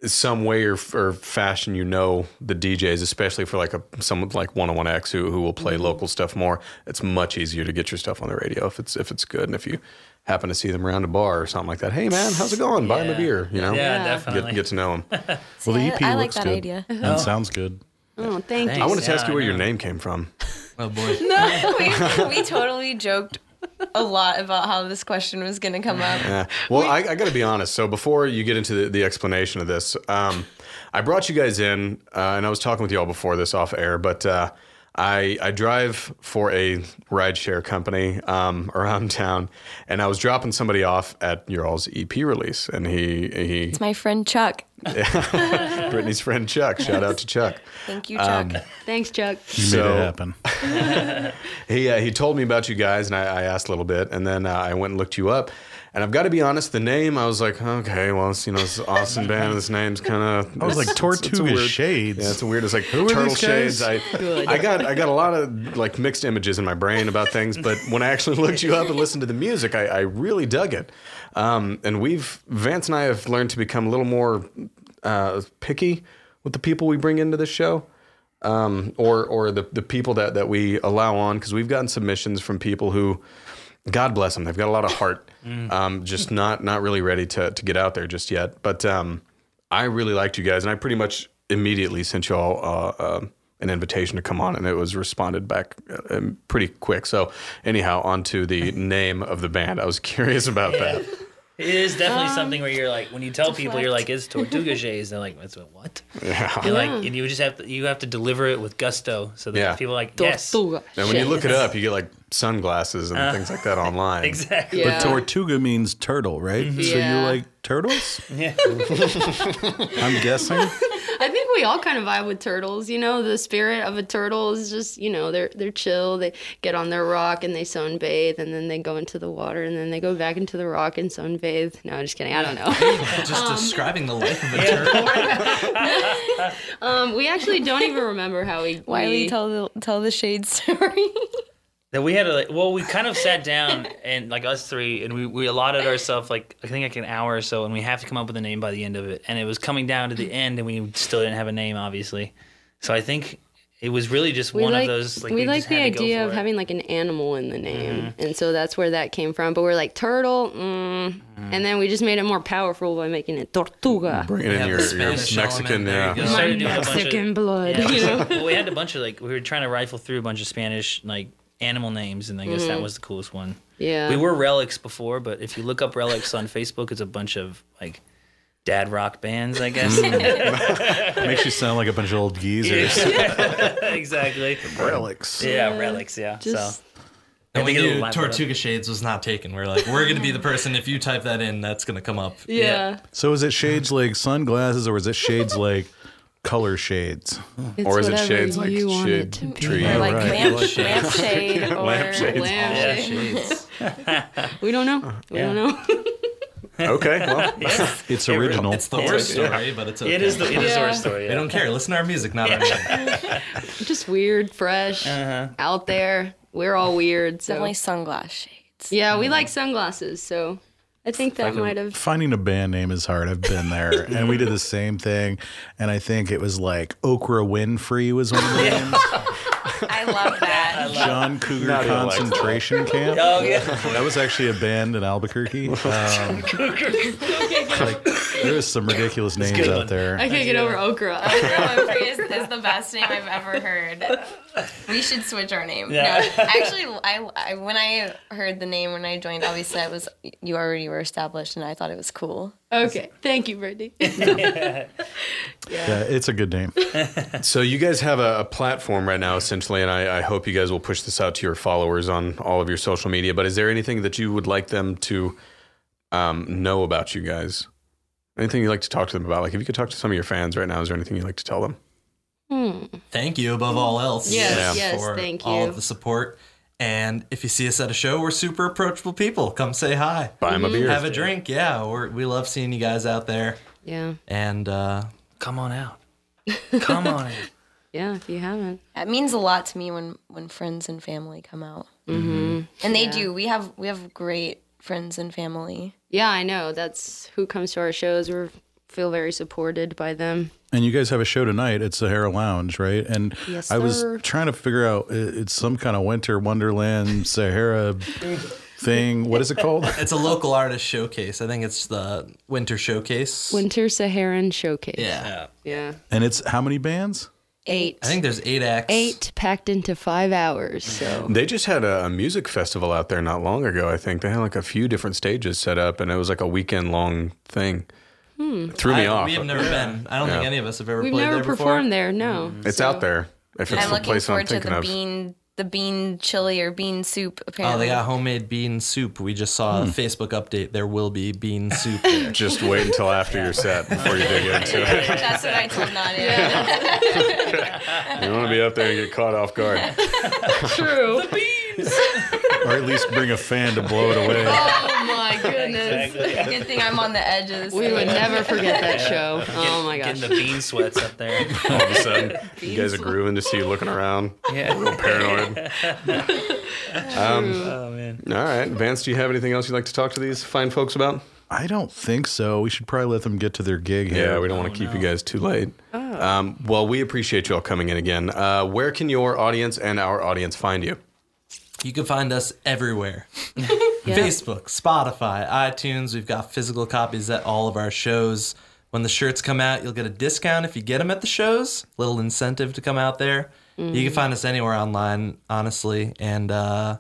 some way or, or fashion you know the DJs, especially for like a someone like 101X who who will play local stuff more, it's much easier to get your stuff on the radio if it's if it's good and if you happen to see them around a bar or something like that. Hey man, how's it going? Buy them a beer. You know, Yeah, Yeah. definitely. get get to know them. Well, the EP I, I like looks that good idea. and sounds good. Oh, thank Thanks. you. I wanted to Yeah, ask you where your name came from. Oh boy. we, we totally joked a lot about how this question was going to come up. Yeah. Well, I, I got to be honest. So before you get into the, the explanation of this, um, I brought you guys in, uh, and I was talking with y'all before this off air, but uh, I I drive for a rideshare company um, around town, and I was dropping somebody off at your all's EP release, and he he It's my friend Chuck. Brittany's friend Chuck. Shout out to Chuck. Thank you, Chuck. Thanks, Chuck. You So- made it happen. He uh, he told me about you guys, and I, I asked a little bit, and then uh, I went and looked you up. And I've got to be honest, the name I was like, okay, well, it's, you know, it's an Austin band. This name's kind of. I was like Tortuga Shades. Yeah, it's a weird. It's like are turtle these guys? shades. I I got I got a lot of like mixed images in my brain about things, but when I actually looked you up and listened to the music, I, I really dug it. Um, and we've Vance and I have learned to become a little more uh, picky with the people we bring into the show um, or or the the people that that we allow on because we've gotten submissions from people who, God bless them, they've got a lot of heart, um, just not not really ready to to get out there just yet. But um, I really liked you guys, and I pretty much immediately sent you all uh, uh, an invitation to come on, and it was responded back uh, um, pretty quick. So anyhow, on to the name of the band. I was curious about that. It is definitely Um, something where you're like, when you tell people, you're like, it's Tortuga Shades. They're like, it's what? Yeah. You're like, and you just have to, you have to deliver it with gusto, so that Yeah. people are like, yes, Tortuga. And when you look it up, you get like sunglasses and things like that online. exactly. Yeah. But Tortuga means turtle, right? So you Yeah. like turtles? Yeah. I'm guessing. I think we all kind of vibe with turtles. You know, the spirit of a turtle is just, you know, they're they're chill. They get on their rock and they sunbathe, and then they go into the water, and then they go back into the rock and sunbathe. No, I'm just kidding. I don't know. Just describing the life of a turtle. um, we actually don't even remember how we. Wiley, we, tell the tell the shade story. That we had a well, we kind of sat down and like us three, and we, we allotted ourselves like I think like an hour or so, and we have to come up with a name by the end of it. And it was coming down to the end, and we still didn't have a name, obviously. So I think it was really just we one like, of those. Like we like the had to go idea of it. Mm-hmm. having like an animal in the name, and so that's where that came from. But we're like turtle, mm, and then we just made it more powerful by making it tortuga. Bringing in have your, your Mexican, there yeah. you go. We started doing a bunch of- Mexican blood, Yeah, you know. well, we had a bunch of like we were trying to rifle through a bunch of Spanish like animal names, and I guess that was the coolest one. Mm-hmm. Yeah. We were relics before, but if you look up relics on Facebook, it's a bunch of like dad rock bands, I guess. Makes you sound like a bunch of old geezers. exactly. Relics. Yeah, relics. Yeah. Just- so. And we I knew line it up. Tortuga Shades was not taken. We're like, we're going to be the person. If you type that in, that's going to come up. Yeah. So is it shades like sunglasses or is it shades like color shades? It's Or is it shades like you want shade it to be. tree? or like right. lamp, lampshade or Lampshades. Lampshade. Yeah, shades. We don't know. We don't know. Okay, well, It's original. It's the worst story, but it's okay. It is the it is Yeah. our story. They don't care. Listen to our music, not our name. Just weird, fresh, Uh-huh. out there. We're all weird. So definitely sunglass shades. yeah, we like sunglasses. So I think that might have. Finding a band name is hard. I've been there, and we did the same thing. And I think it was like Okra Winfrey was one of the names. I love that. John Cougar Now you like that. Concentration Camp. Oh yeah. That was actually a band in Albuquerque. Um, like, there was some ridiculous names out there. I can't get over okra. Winfrey is, is the best name I've ever heard. We should switch our name. Yeah. No, actually, I, I when I heard the name when I joined, obviously I was you already were established, and I thought it was cool. Okay. Thank you, Brittany. Yeah, it's a good name. So you guys have a, a platform right now, essentially, and I, I hope you guys will push this out to your followers on all of your social media. But is there anything that you would like them to um, know about you guys? Anything you'd like to talk to them about? Like, if you could talk to some of your fans right now, is there anything you'd like to tell them? Thank you above all else. Yes, Yeah. yes, for thank all of the support. And if you see us at a show, we're super approachable people. Come say hi. Buy them a beer. Have a drink. Yeah, we're, we love seeing you guys out there. Yeah. And uh, Come on out. Come on out. Yeah, if you haven't. It means a lot to me when when friends and family come out, mm-hmm. and they do. We have we have great friends and family. Yeah, I know. That's who comes to our shows. We feel very supported by them. And you guys have a show tonight at Sahara Lounge, right? And Yes, I was trying to figure out it's some kind of winter wonderland Sahara thing. What is it called? it's a local artist showcase. I think it's the Winter Showcase. Winter Saharan Showcase. yeah. Yeah. And it's how many bands? Eight. I think there's eight acts. Eight packed into five hours. So They just had a, a music festival out there not long ago. I think they had like a few different stages set up, and it was like a weekend long thing. Threw me I- off. We have never been. I don't think any of us have ever we've played never there before. performed there. No. It's So- out there. If it's I'm the looking place I'm forward to thinking the of. bean the bean chili or bean soup. Apparently, Oh, they got homemade bean soup. We just saw Hmm. a Facebook update. There will be bean soup there. Just wait until after your set before you dig into it. That's what I told Nadia. You don't want to be up there and get caught off guard. True. The beans. or at least bring a fan to blow it away. Oh my goodness. Good thing I'm on the edge of this. We would never forget that show. Oh my gosh. Getting the bean sweats up there. All of a sudden, you guys are grooving to see you looking around. Yeah. Real paranoid. Oh man. All right, Vance, do you have anything else you'd like to talk to these fine folks about? I don't think so. We should probably let them get to their gig here. Yeah, we don't want to keep you guys too late. Um, well, we appreciate you all coming in again. Uh, where can your audience and our audience find you? You can find us everywhere. Facebook, Spotify, iTunes. We've got physical copies at all of our shows. When the shirts come out, you'll get a discount if you get them at the shows. Little incentive to come out there. You can find us anywhere online, honestly. And uh,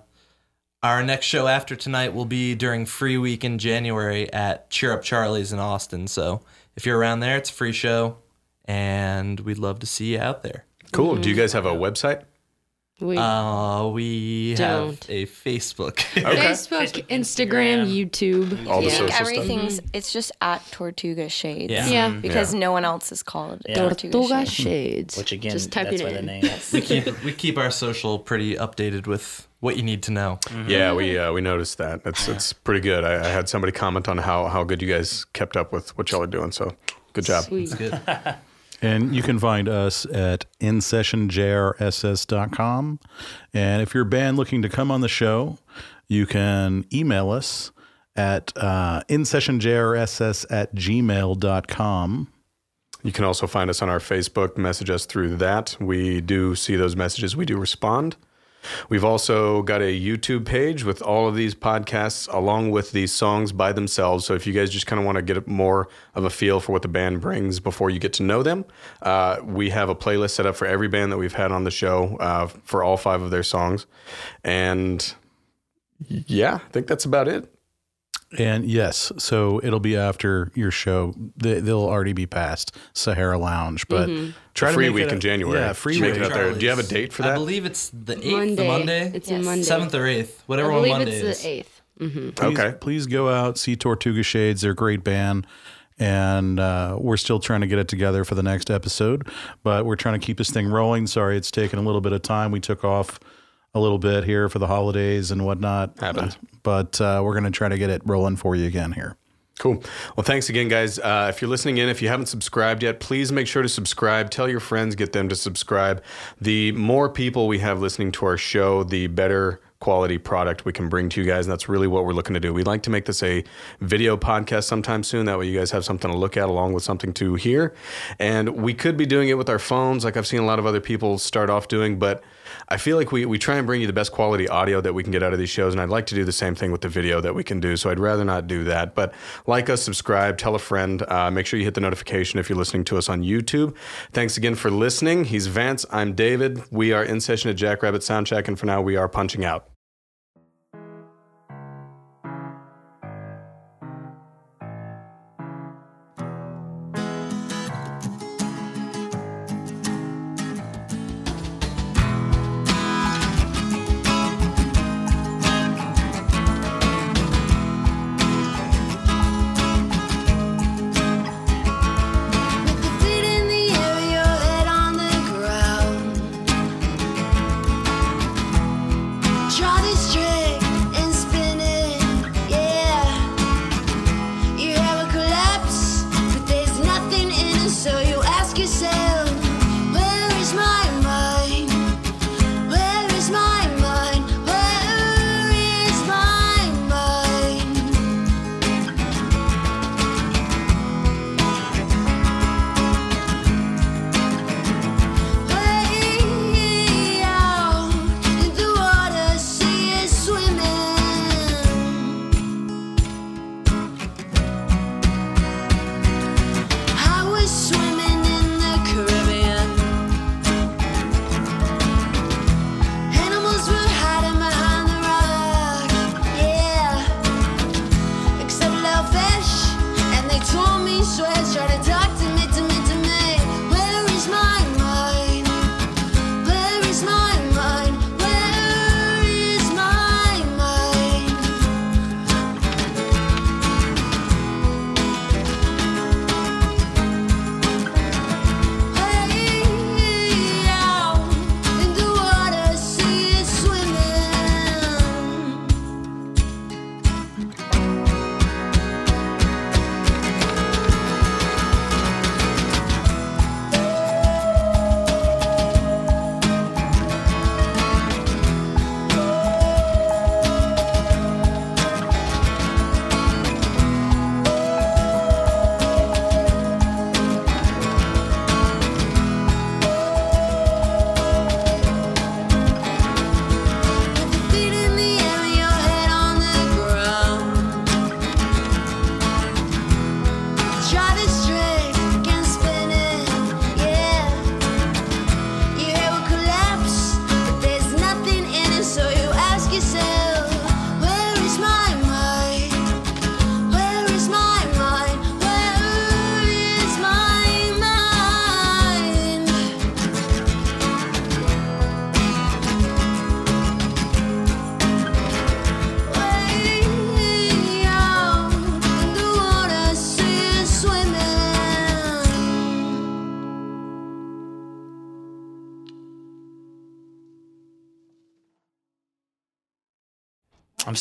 our next show after tonight will be during Free Week in January at Cheer Up Charlie's in Austin. So if you're around there, it's a free show, and we'd love to see you out there. Cool. Do you guys have a website? We Uh, we Don't. have a Facebook. Facebook, Instagram, YouTube. All the yeah. social stuff. Everything's it's just at Tortuga Shades. Yeah. Yeah. Because Yeah. no one else is called Yeah. Tortuga Tortuga Shades. Shades. Which again, just type that's it why in. the name. we keep we keep our social pretty updated with what you need to know. Yeah, we uh, we noticed that. It's it's pretty good. I, I had somebody comment on how how good you guys kept up with what y'all are doing. So good job. Sweet. Good. And you can find us at insessionjrss.com. And if you're a band looking to come on the show, you can email us at uh, insessionjrss at gmail.com. You can also find us on our Facebook, message us through that. We do see those messages, we do respond. We've also got a YouTube page with all of these podcasts along with these songs by themselves. So if you guys just kind of want to get more of a feel for what the band brings before you get to know them, uh, we have a playlist set up for every band that we've had on the show uh, for all five of their songs. And yeah, I think that's about it. And yes, so it'll be after your show. They, they'll already be past Sahara Lounge, but try to free make week it a- in January. Yeah, free week. out there. Do you have a date for that? I believe it's the eighth, Monday. the Monday, It's Yes. Monday. seventh or eighth, I whatever one believe Monday it's is. the eighth. Please, Okay. Please go out, see Tortuga Shades. They're a great band. And uh, we're still trying to get it together for the next episode, but we're trying to keep this thing rolling. Sorry, it's taken a little bit of time. We took off a little bit here for the holidays and whatnot. Happens. But uh, we're going to try to get it rolling for you again here. Cool. Well, thanks again, guys. Uh, if you're listening in, if you haven't subscribed yet, please make sure to subscribe. Tell your friends, get them to subscribe. The more people we have listening to our show, the better quality product we can bring to you guys. And that's really what we're looking to do. We'd like to make this a video podcast sometime soon. That way, you guys have something to look at along with something to hear. And we could be doing it with our phones, like I've seen a lot of other people start off doing, but I feel like we, we try and bring you the best quality audio that we can get out of these shows, and I'd like to do the same thing with the video that we can do. So I'd rather not do that. But like us, subscribe, tell a friend. Uh, make sure you hit the notification if you're listening to us on YouTube. Thanks again for listening. He's Vance. I'm David. We are in session at Jackrabbit Sound Shack, and for now, we are punching out.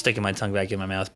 Sticking my tongue back in my mouth.